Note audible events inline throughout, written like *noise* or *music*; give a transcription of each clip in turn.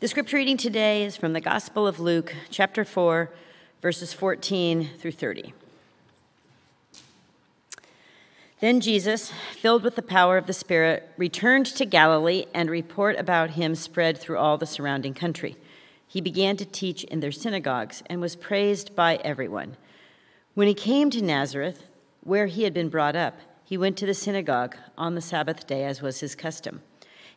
The scripture reading today is from the Gospel of Luke, chapter 4, verses 14 through 30. Then Jesus, filled with the power of the Spirit, returned to Galilee, and report about him spread through all the surrounding country. He began to teach in their synagogues and was praised by everyone. When he came to Nazareth, where he had been brought up, he went to the synagogue on the Sabbath day, as was his custom.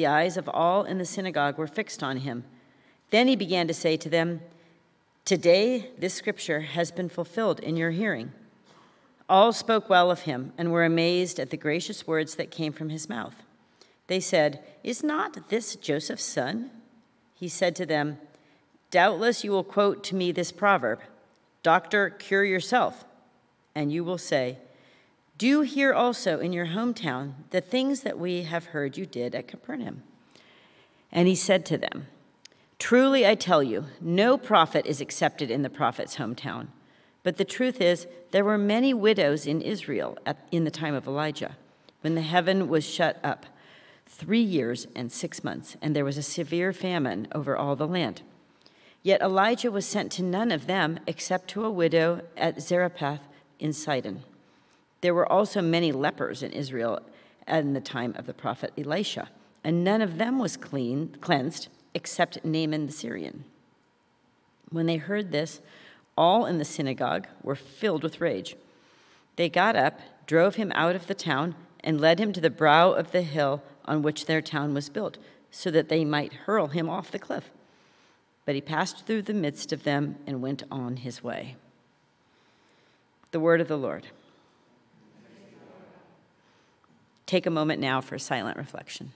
The eyes of all in the synagogue were fixed on him. Then he began to say to them, Today this scripture has been fulfilled in your hearing. All spoke well of him and were amazed at the gracious words that came from his mouth. They said, Is not this Joseph's son? He said to them, Doubtless you will quote to me this proverb Doctor, cure yourself. And you will say, Do here also in your hometown the things that we have heard you did at Capernaum. And he said to them, Truly I tell you, no prophet is accepted in the prophet's hometown. But the truth is, there were many widows in Israel at, in the time of Elijah, when the heaven was shut up three years and six months, and there was a severe famine over all the land. Yet Elijah was sent to none of them except to a widow at Zarephath in Sidon. There were also many lepers in Israel in the time of the prophet Elisha, and none of them was clean, cleansed except Naaman the Syrian. When they heard this, all in the synagogue were filled with rage. They got up, drove him out of the town, and led him to the brow of the hill on which their town was built, so that they might hurl him off the cliff. But he passed through the midst of them and went on his way. The word of the Lord. Take a moment now for silent reflection.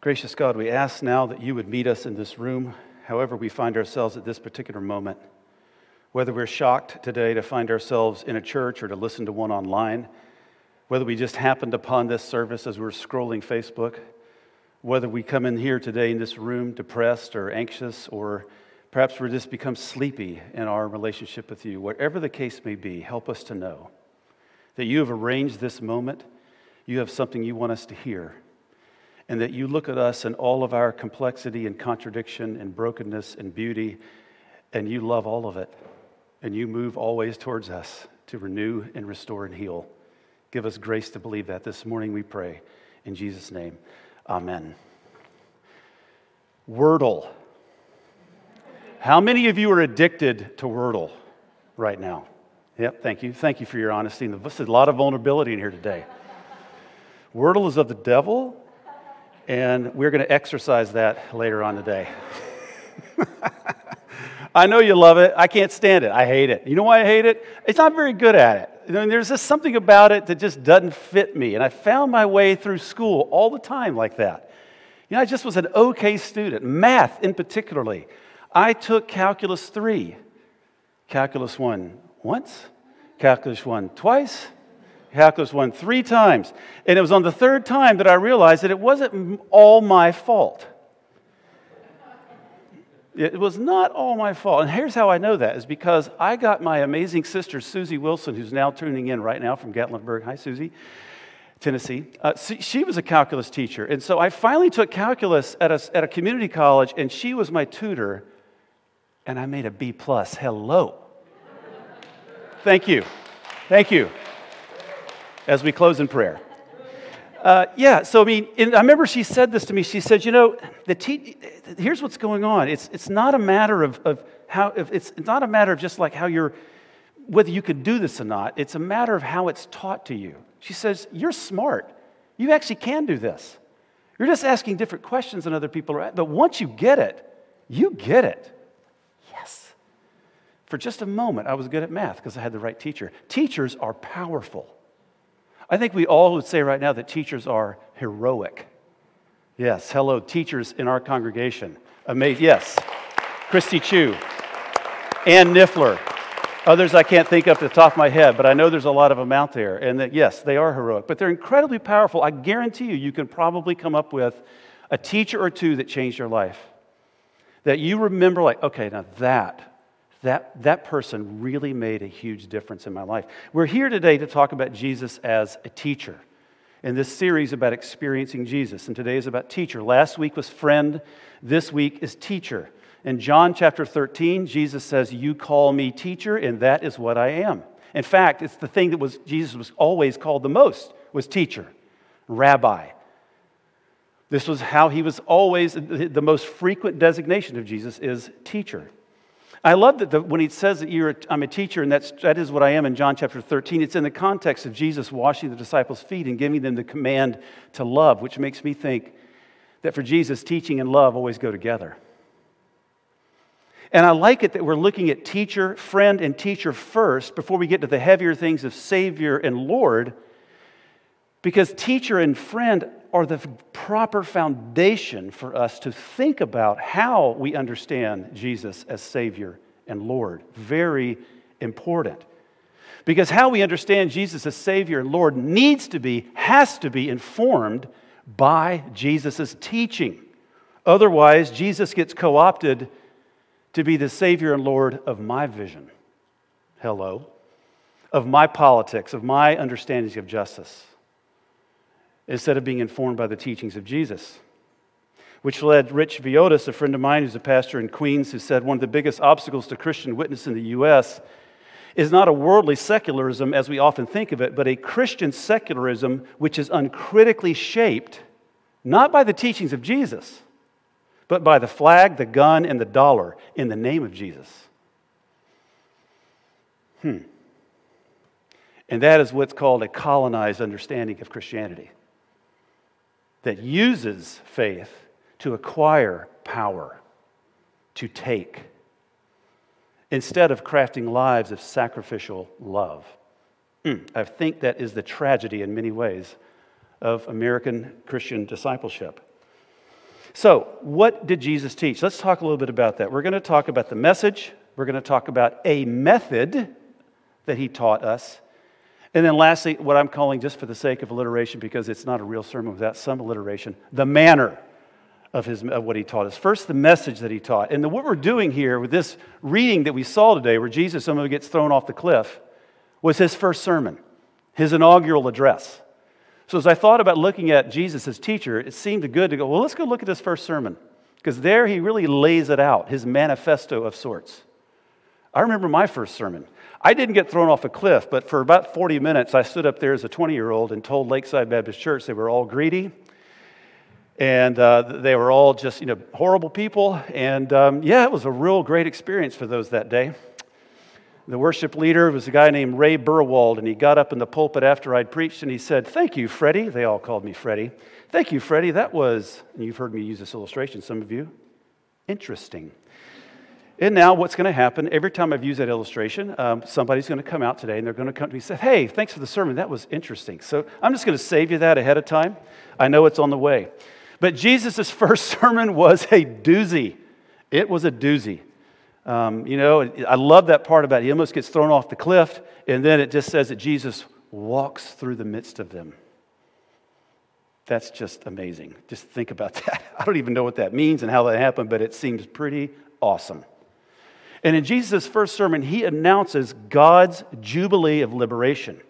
Gracious God, we ask now that you would meet us in this room, however we find ourselves at this particular moment. Whether we're shocked today to find ourselves in a church or to listen to one online, whether we just happened upon this service as we are scrolling Facebook, whether we come in here today in this room depressed or anxious, or perhaps we're just become sleepy in our relationship with you, whatever the case may be, help us to know that you have arranged this moment. You have something you want us to hear and that you look at us in all of our complexity and contradiction and brokenness and beauty, and you love all of it, and you move always towards us to renew and restore and heal. Give us grace to believe that this morning, we pray. In Jesus' name, amen. Wordle. How many of you are addicted to Wordle right now? Yep, thank you. Thank you for your honesty. There's a lot of vulnerability in here today. Wordle is of the devil and we're going to exercise that later on today. *laughs* I know you love it. I can't stand it. I hate it. You know why I hate it? It's not very good at it. I mean, there's just something about it that just doesn't fit me. And I found my way through school all the time like that. You know, I just was an okay student, math in particularly. I took Calculus 3, Calculus 1 once, Calculus 1 twice, Calculus one three times. And it was on the third time that I realized that it wasn't all my fault. It was not all my fault. And here's how I know that is because I got my amazing sister, Susie Wilson, who's now tuning in right now from Gatlinburg. Hi, Susie. Tennessee. Uh, she was a calculus teacher. And so I finally took calculus at a, at a community college, and she was my tutor, and I made a B. plus. Hello. Thank you. Thank you. As we close in prayer. Uh, yeah, so I mean, in, I remember she said this to me. She said, You know, the te- here's what's going on. It's, it's not a matter of, of how, it's not a matter of just like how you're, whether you could do this or not. It's a matter of how it's taught to you. She says, You're smart. You actually can do this. You're just asking different questions than other people are. But once you get it, you get it. Yes. For just a moment, I was good at math because I had the right teacher. Teachers are powerful. I think we all would say right now that teachers are heroic. Yes, hello, teachers in our congregation. Amazing. Yes, Christy Chu, Ann Niffler, others I can't think of the top of my head, but I know there's a lot of them out there. And that, yes, they are heroic, but they're incredibly powerful. I guarantee you, you can probably come up with a teacher or two that changed your life. That you remember, like, okay, now that that, that person really made a huge difference in my life. We're here today to talk about Jesus as a teacher. In this series about experiencing Jesus, and today is about teacher. Last week was friend, this week is teacher. In John chapter 13, Jesus says, You call me teacher, and that is what I am. In fact, it's the thing that was Jesus was always called the most was teacher, rabbi. This was how he was always the most frequent designation of Jesus is teacher. I love that the, when he says that you're, I'm a teacher, and that's, that is what I am in John chapter 13, it's in the context of Jesus washing the disciples' feet and giving them the command to love, which makes me think that for Jesus, teaching and love always go together. And I like it that we're looking at teacher, friend, and teacher first before we get to the heavier things of Savior and Lord, because teacher and friend are the proper foundation for us to think about how we understand Jesus as Savior and Lord. Very important. Because how we understand Jesus as Savior and Lord needs to be, has to be informed by Jesus' teaching. Otherwise, Jesus gets co opted to be the Savior and Lord of my vision. Hello. Of my politics, of my understandings of justice instead of being informed by the teachings of Jesus. Which led Rich Villodas, a friend of mine who's a pastor in Queens, who said one of the biggest obstacles to Christian witness in the U.S. is not a worldly secularism as we often think of it, but a Christian secularism which is uncritically shaped not by the teachings of Jesus, but by the flag, the gun, and the dollar in the name of Jesus. Hmm. And that is what's called a colonized understanding of Christianity that uses faith to acquire power, to take, instead of crafting lives of sacrificial love. Mm, I think that is the tragedy in many ways of American Christian discipleship. So, what did Jesus teach? Let's talk a little bit about that. We're going to talk about the message, we're going to talk about a method that he taught us, and then lastly, what I'm calling, just for the sake of alliteration, because it's not a real sermon without some alliteration, the manner of, his, of what he taught us. First, the message that he taught. And the, what we're doing here with this reading that we saw today, where Jesus somehow gets thrown off the cliff, was his first sermon, his inaugural address. So as I thought about looking at Jesus as teacher, it seemed good to go, well, let's go look at his first sermon. Because there he really lays it out, his manifesto of sorts. I remember my first sermon. I didn't get thrown off a cliff, but for about 40 minutes, I stood up there as a 20 year old and told Lakeside Baptist Church they were all greedy and uh, they were all just, you know, horrible people. And um, yeah, it was a real great experience for those that day. The worship leader was a guy named Ray Burwald, and he got up in the pulpit after I'd preached and he said, Thank you, Freddie. They all called me Freddie. Thank you, Freddie. That was, and you've heard me use this illustration, some of you, interesting. And now, what's going to happen every time I've used that illustration, um, somebody's going to come out today and they're going to come to me and say, Hey, thanks for the sermon. That was interesting. So I'm just going to save you that ahead of time. I know it's on the way. But Jesus' *laughs* first sermon was a doozy. It was a doozy. Um, you know, I love that part about it. He almost gets thrown off the cliff, and then it just says that Jesus walks through the midst of them. That's just amazing. Just think about *laughs* that. I don't even know what that means and how that happened, but it seems pretty awesome. And in Jesus' first sermon, he announces God's jubilee of liberation,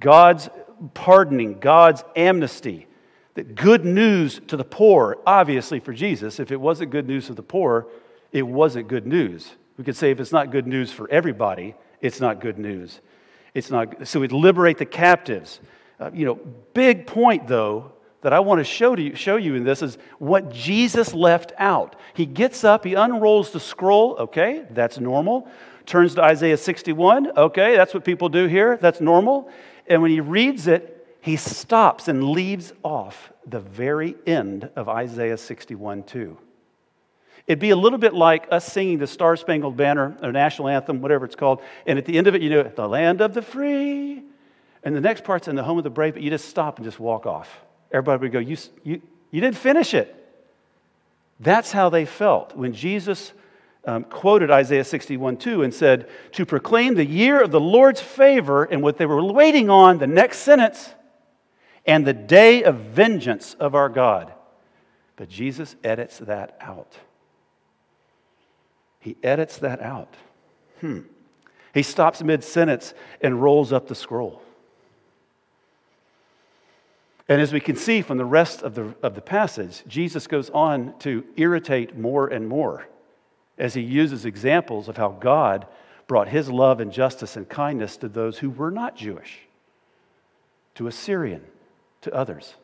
God's pardoning, God's amnesty, that good news to the poor, obviously for Jesus, if it wasn't good news to the poor, it wasn't good news. We could say if it's not good news for everybody, it's not good news. It's not so we'd liberate the captives. uh, you know, big point, though, that I want to show, to you, show you in this is what Jesus left out. He gets up, he unrolls the scroll, okay, that's normal. Turns to Isaiah 61, okay, that's what people do here, that's normal. And when he reads it, he stops and leaves off the very end of Isaiah 61 2. It'd be a little bit like us singing the Star Spangled Banner or national anthem, whatever it's called, and at the end of it, you know, the land of the free. And the next part's in the home of the brave, but you just stop and just walk off. Everybody would go, You, you, you didn't finish it. That's how they felt when Jesus um, quoted Isaiah 61 2 and said, To proclaim the year of the Lord's favor, and what they were waiting on, the next sentence, and the day of vengeance of our God. But Jesus edits that out. He edits that out. Hmm. He stops mid sentence and rolls up the scroll. And as we can see from the rest of the, of the passage, Jesus goes on to irritate more and more as he uses examples of how God brought his love and justice and kindness to those who were not Jewish, to a Syrian, to others.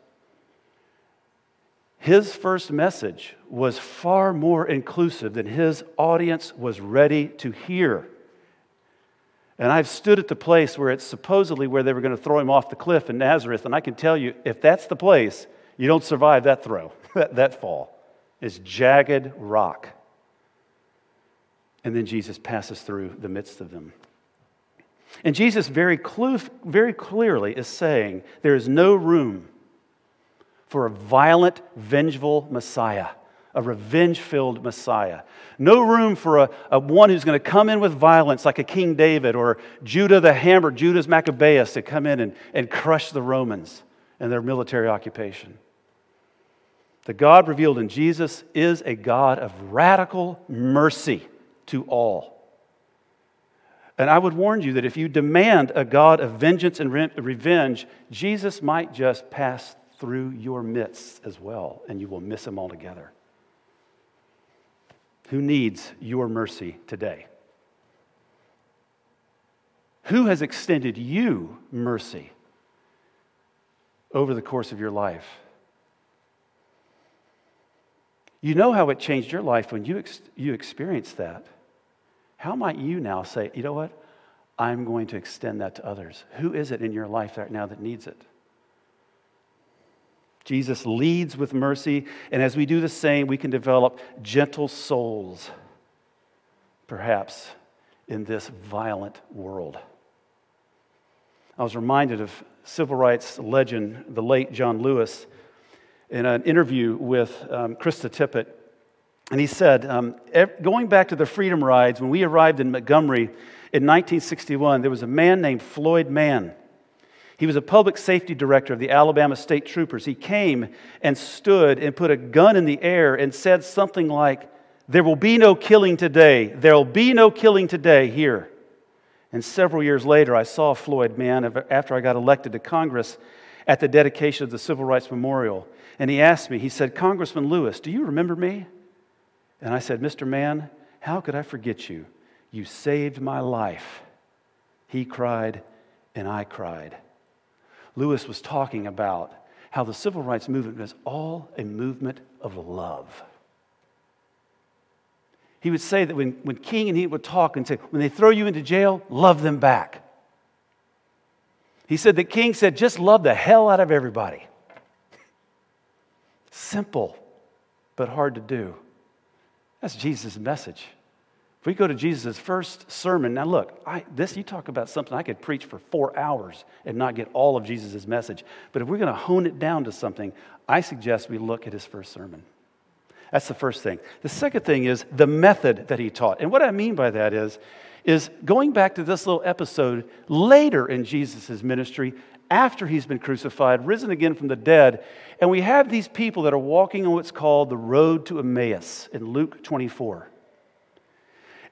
His first message was far more inclusive than his audience was ready to hear. And I've stood at the place where it's supposedly where they were going to throw him off the cliff in Nazareth, and I can tell you, if that's the place, you don't survive that throw, *laughs* that fall. It's jagged rock. And then Jesus passes through the midst of them. And Jesus very, very clearly is saying there is no room for a violent, vengeful Messiah, a revenge filled Messiah. No room for a, a one who's going to come in with violence like a King David or Judah the Hammer, Judas Maccabeus to come in and, and crush the Romans and their military occupation. The God revealed in Jesus is a God of radical mercy to all. And I would warn you that if you demand a God of vengeance and re- revenge, Jesus might just pass through your midst as well, and you will miss him altogether. Who needs your mercy today? Who has extended you mercy over the course of your life? You know how it changed your life when you, ex- you experienced that. How might you now say, you know what? I'm going to extend that to others? Who is it in your life right now that needs it? Jesus leads with mercy, and as we do the same, we can develop gentle souls, perhaps, in this violent world. I was reminded of civil rights legend, the late John Lewis, in an interview with um, Krista Tippett. And he said, um, going back to the freedom rides, when we arrived in Montgomery in 1961, there was a man named Floyd Mann. He was a public safety director of the Alabama State Troopers. He came and stood and put a gun in the air and said something like, There will be no killing today. There will be no killing today here. And several years later, I saw Floyd Mann after I got elected to Congress at the dedication of the Civil Rights Memorial. And he asked me, he said, Congressman Lewis, do you remember me? And I said, Mr. Mann, how could I forget you? You saved my life. He cried, and I cried. Lewis was talking about how the civil rights movement was all a movement of love. He would say that when, when King and he would talk and say, when they throw you into jail, love them back. He said that King said, just love the hell out of everybody. Simple, but hard to do. That's Jesus' message. We go to Jesus' first sermon, now look, I, this you talk about something I could preach for four hours and not get all of Jesus' message. But if we're going to hone it down to something, I suggest we look at his first sermon. That's the first thing. The second thing is the method that he taught. And what I mean by that is, is going back to this little episode later in Jesus' ministry, after he's been crucified, risen again from the dead, and we have these people that are walking on what's called the road to Emmaus in Luke 24.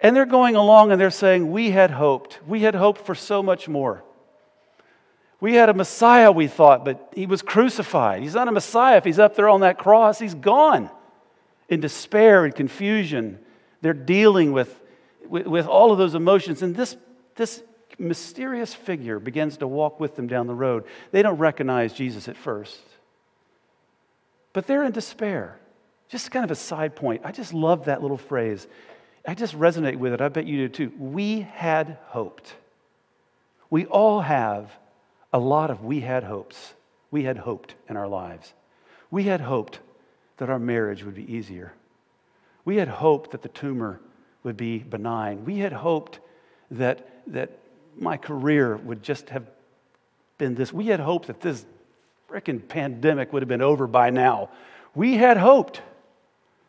And they're going along and they're saying, We had hoped. We had hoped for so much more. We had a Messiah, we thought, but he was crucified. He's not a Messiah if he's up there on that cross. He's gone. In despair and confusion, they're dealing with, with, with all of those emotions. And this, this mysterious figure begins to walk with them down the road. They don't recognize Jesus at first, but they're in despair. Just kind of a side point. I just love that little phrase. I just resonate with it. I bet you do too. We had hoped. We all have a lot of we had hopes. We had hoped in our lives. We had hoped that our marriage would be easier. We had hoped that the tumor would be benign. We had hoped that, that my career would just have been this. We had hoped that this freaking pandemic would have been over by now. We had hoped.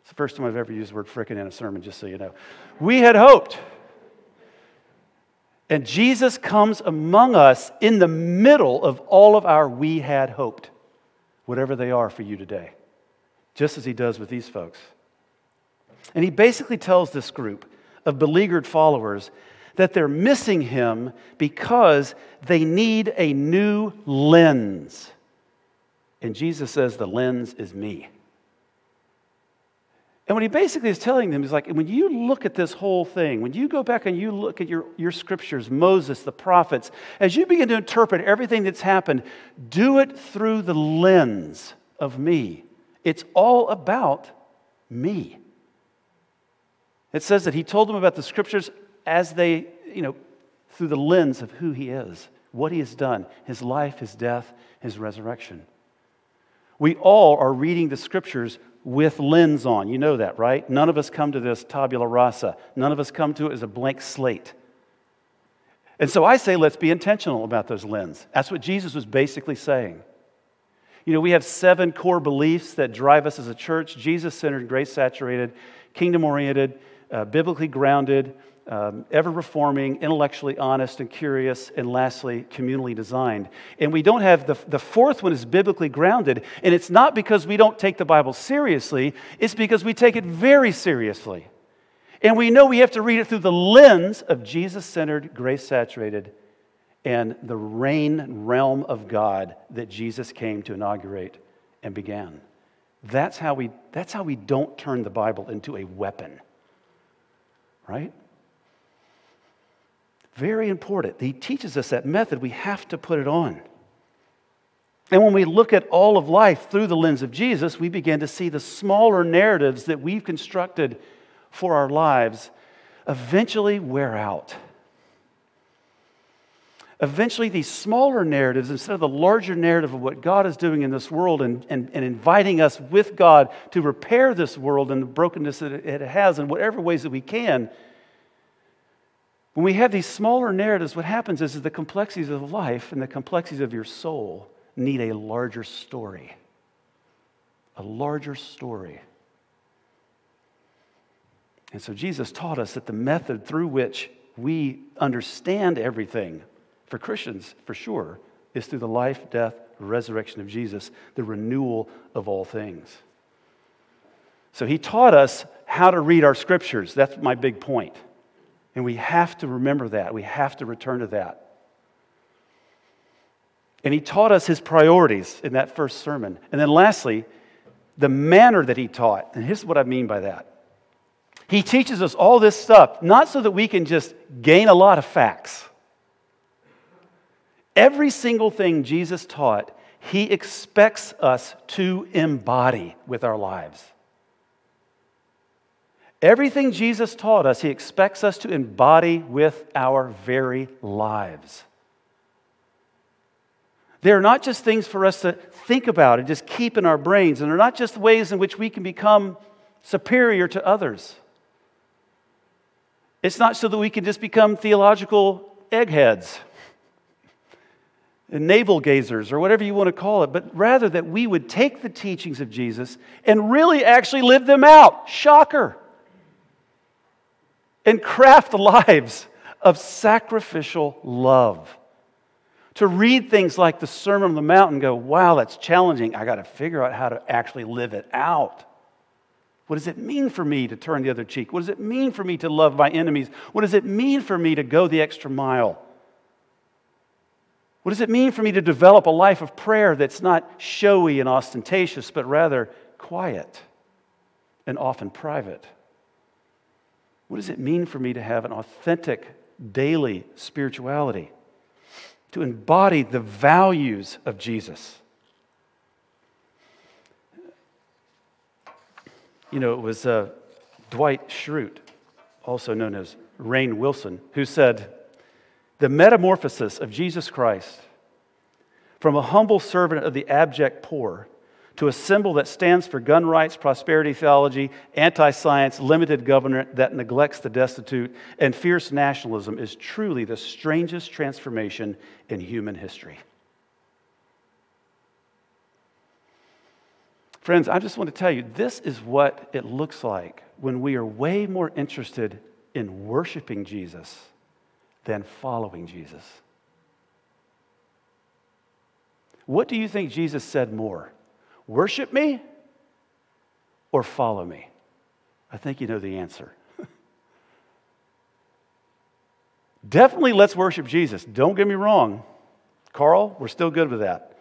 It's the first time I've ever used the word frickin' in a sermon, just so you know. We had hoped. And Jesus comes among us in the middle of all of our we had hoped, whatever they are for you today, just as he does with these folks. And he basically tells this group of beleaguered followers that they're missing him because they need a new lens. And Jesus says, The lens is me. And what he basically is telling them is like, when you look at this whole thing, when you go back and you look at your, your scriptures, Moses, the prophets, as you begin to interpret everything that's happened, do it through the lens of me. It's all about me. It says that he told them about the scriptures as they, you know, through the lens of who he is, what he has done, his life, his death, his resurrection. We all are reading the scriptures with lens on. You know that, right? None of us come to this tabula rasa. None of us come to it as a blank slate. And so I say, let's be intentional about those lenses. That's what Jesus was basically saying. You know, we have seven core beliefs that drive us as a church Jesus centered, grace saturated, kingdom oriented, uh, biblically grounded, um, ever reforming, intellectually honest and curious, and lastly, communally designed. And we don't have the, the fourth one is biblically grounded. And it's not because we don't take the Bible seriously, it's because we take it very seriously. And we know we have to read it through the lens of Jesus centered, grace saturated, and the reign realm of God that Jesus came to inaugurate and began. That's how we, that's how we don't turn the Bible into a weapon, right? Very important. He teaches us that method. We have to put it on. And when we look at all of life through the lens of Jesus, we begin to see the smaller narratives that we've constructed for our lives eventually wear out. Eventually, these smaller narratives, instead of the larger narrative of what God is doing in this world and, and, and inviting us with God to repair this world and the brokenness that it has in whatever ways that we can, when we have these smaller narratives, what happens is, the complexities of life and the complexities of your soul need a larger story. A larger story. And so Jesus taught us that the method through which we understand everything, for Christians for sure, is through the life, death, resurrection of Jesus, the renewal of all things. So he taught us how to read our scriptures. That's my big point. And we have to remember that. We have to return to that. And he taught us his priorities in that first sermon. And then lastly, the manner that he taught. And here's what I mean by that. He teaches us all this stuff, not so that we can just gain a lot of facts. Every single thing Jesus taught, he expects us to embody with our lives. Everything Jesus taught us, he expects us to embody with our very lives. They're not just things for us to think about and just keep in our brains, and they're not just ways in which we can become superior to others. It's not so that we can just become theological eggheads and navel gazers or whatever you want to call it, but rather that we would take the teachings of Jesus and really actually live them out. Shocker and craft lives of sacrificial love. To read things like the Sermon on the Mount and go, wow, that's challenging. I got to figure out how to actually live it out. What does it mean for me to turn the other cheek? What does it mean for me to love my enemies? What does it mean for me to go the extra mile? What does it mean for me to develop a life of prayer that's not showy and ostentatious, but rather quiet and often private? What does it mean for me to have an authentic daily spirituality, to embody the values of Jesus. You know, it was uh, Dwight Schrute, also known as Rainn Wilson, who said, The metamorphosis of Jesus Christ from a humble servant of the abject poor to a symbol that stands for gun rights, prosperity theology, anti science, limited government that neglects the destitute, and fierce nationalism is truly the strangest transformation in human history. Friends, I just want to tell you this is what it looks like when we are way more interested in worshiping Jesus than following Jesus. What do you think Jesus said more? Worship me or follow me? I think you know the answer. *laughs* Definitely let's worship Jesus. Don't get me wrong. Carl, we're still good with that.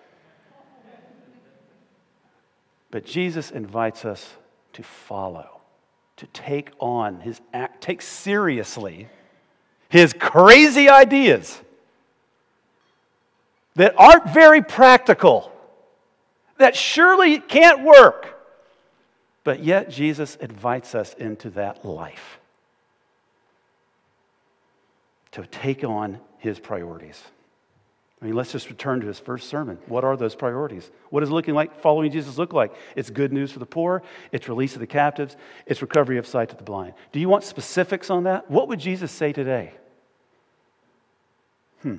But Jesus invites us to follow, to take on his act, take seriously his crazy ideas that aren't very practical that surely can't work. But yet, Jesus invites us into that life to take on his priorities. I mean, let's just return to his first sermon. What are those priorities? What does looking like following Jesus look like? It's good news for the poor, it's release of the captives, it's recovery of sight to the blind. Do you want specifics on that? What would Jesus say today? Hmm.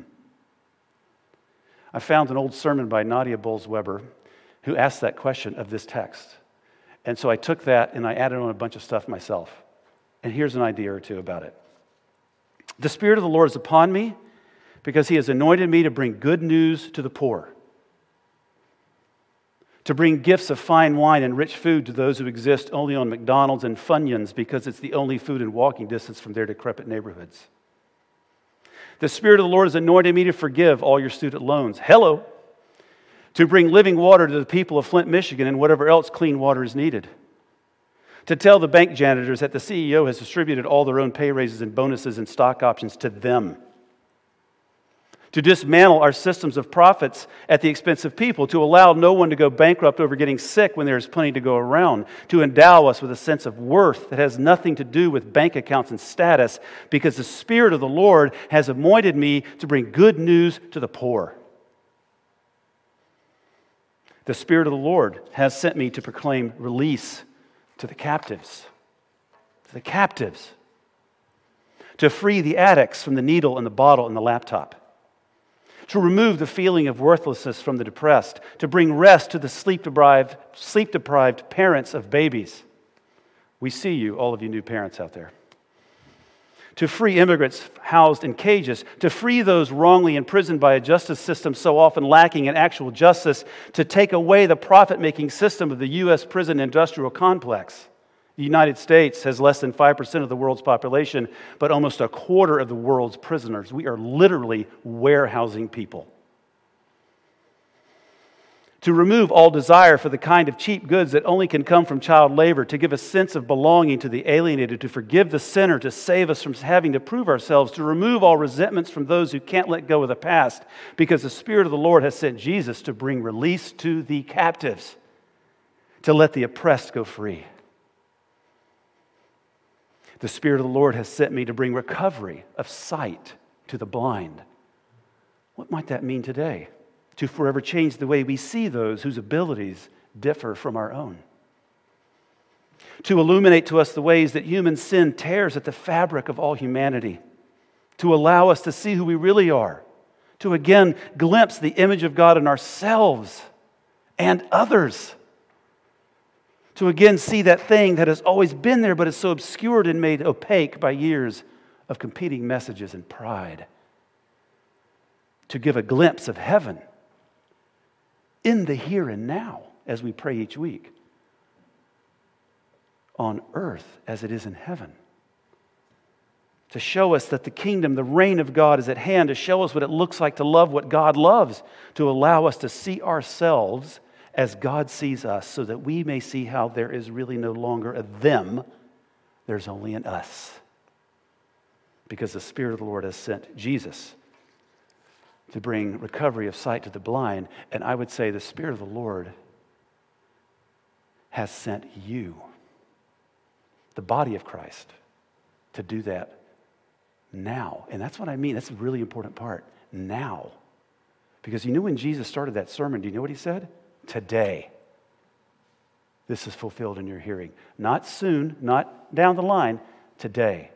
I found an old sermon by Nadia Bolz-Weber who asked that question of this text. And so I took that and I added on a bunch of stuff myself. And here's an idea or two about it. The Spirit of the Lord is upon me because He has anointed me to bring good news to the poor, to bring gifts of fine wine and rich food to those who exist only on McDonald's and Funyuns because it's the only food in walking distance from their decrepit neighborhoods. The Spirit of the Lord has anointed me to forgive all your student loans. Hello to bring living water to the people of Flint, Michigan, and whatever else clean water is needed. To tell the bank janitors that the CEO has distributed all their own pay raises and bonuses and stock options to them. To dismantle our systems of profits at the expense of people, to allow no one to go bankrupt over getting sick when there is plenty to go around, to endow us with a sense of worth that has nothing to do with bank accounts and status, because the Spirit of the Lord has anointed me to bring good news to the poor. The Spirit of the Lord has sent me to proclaim release to the captives. To the captives. To free the addicts from the needle and the bottle and the laptop. To remove the feeling of worthlessness from the depressed. To bring rest to the sleep deprived, sleep deprived parents of babies. We see you, all of you new parents out there to free immigrants housed in cages, to free those wrongly imprisoned by a justice system so often lacking in actual justice, to take away the profit making system of the U.S. prison industrial complex. The United States has less than 5% of the world's population, but almost a quarter of the world's prisoners. We are literally warehousing people to remove all desire for the kind of cheap goods that only can come from child labor, to give a sense of belonging to the alienated, to forgive the sinner, to save us from having to prove ourselves, to remove all resentments from those who can't let go of the past, because the Spirit of the Lord has sent Jesus to bring release to the captives, to let the oppressed go free. The Spirit of the Lord has sent me to bring recovery of sight to the blind. What might that mean today? To forever change the way we see those whose abilities differ from our own. To illuminate to us the ways that human sin tears at the fabric of all humanity. To allow us to see who we really are. To again glimpse the image of God in ourselves and others. To again see that thing that has always been there but is so obscured and made opaque by years of competing messages and pride. To give a glimpse of heaven in the here and now as we pray each week, on earth as it is in heaven. To show us that the kingdom, the reign of God is at hand, to show us what it looks like to love what God loves, to allow us to see ourselves as God sees us, so that we may see how there is really no longer a them, there's only an us. because the Spirit of the Lord has sent Jesus to bring recovery of sight to the blind. And I would say the Spirit of the Lord has sent you, the body of Christ, to do that now. And that's what I mean. That's a really important part. Now. Because you knew when Jesus started that sermon, do you know what he said? Today. This is fulfilled in your hearing. Not soon, not down the line, today.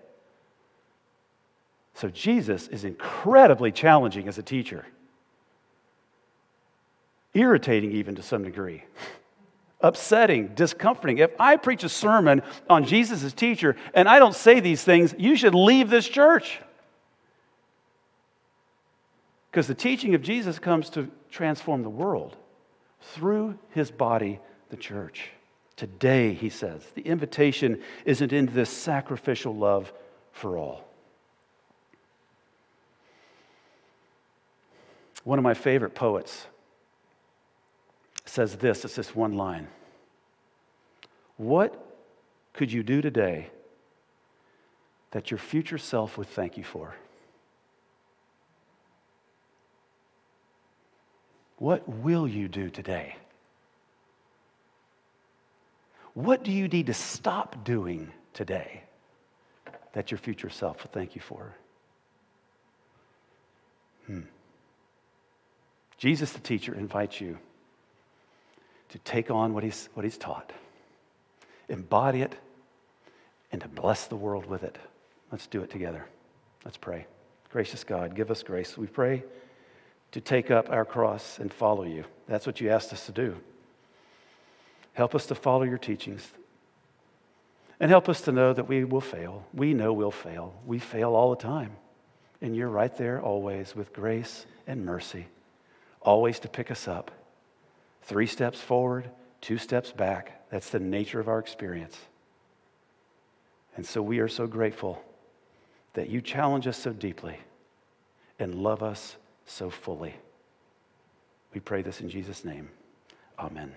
So Jesus is incredibly challenging as a teacher, irritating even to some degree, *laughs* upsetting, discomforting. If I preach a sermon on Jesus as teacher and I don't say these things, you should leave this church. Because the teaching of Jesus comes to transform the world through his body, the church. Today, he says, the invitation isn't into this sacrificial love for all. One of my favorite poets says this it's this one line What could you do today that your future self would thank you for? What will you do today? What do you need to stop doing today that your future self will thank you for? Hmm. Jesus, the teacher, invites you to take on what he's, what he's taught, embody it, and to bless the world with it. Let's do it together. Let's pray. Gracious God, give us grace. We pray to take up our cross and follow you. That's what you asked us to do. Help us to follow your teachings. And help us to know that we will fail. We know we'll fail. We fail all the time. And you're right there always with grace and mercy always to pick us up. Three steps forward, two steps back. That's the nature of our experience. And so we are so grateful that you challenge us so deeply and love us so fully. We pray this in Jesus' name. Amen.